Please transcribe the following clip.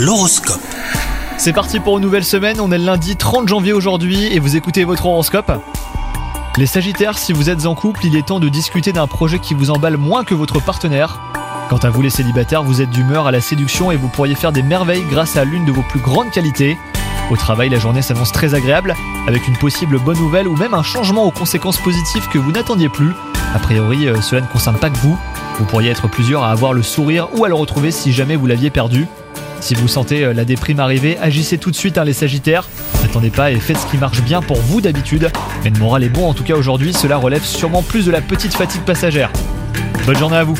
L'horoscope. C'est parti pour une nouvelle semaine, on est le lundi 30 janvier aujourd'hui et vous écoutez votre horoscope. Les Sagittaires, si vous êtes en couple, il est temps de discuter d'un projet qui vous emballe moins que votre partenaire. Quant à vous les célibataires, vous êtes d'humeur à la séduction et vous pourriez faire des merveilles grâce à l'une de vos plus grandes qualités. Au travail, la journée s'annonce très agréable, avec une possible bonne nouvelle ou même un changement aux conséquences positives que vous n'attendiez plus. A priori, euh, cela ne concerne pas que vous. Vous pourriez être plusieurs à avoir le sourire ou à le retrouver si jamais vous l'aviez perdu. Si vous sentez euh, la déprime arriver, agissez tout de suite hein, les Sagittaires. N'attendez pas et faites ce qui marche bien pour vous d'habitude. Mais le moral est bon en tout cas aujourd'hui, cela relève sûrement plus de la petite fatigue passagère. Bonne journée à vous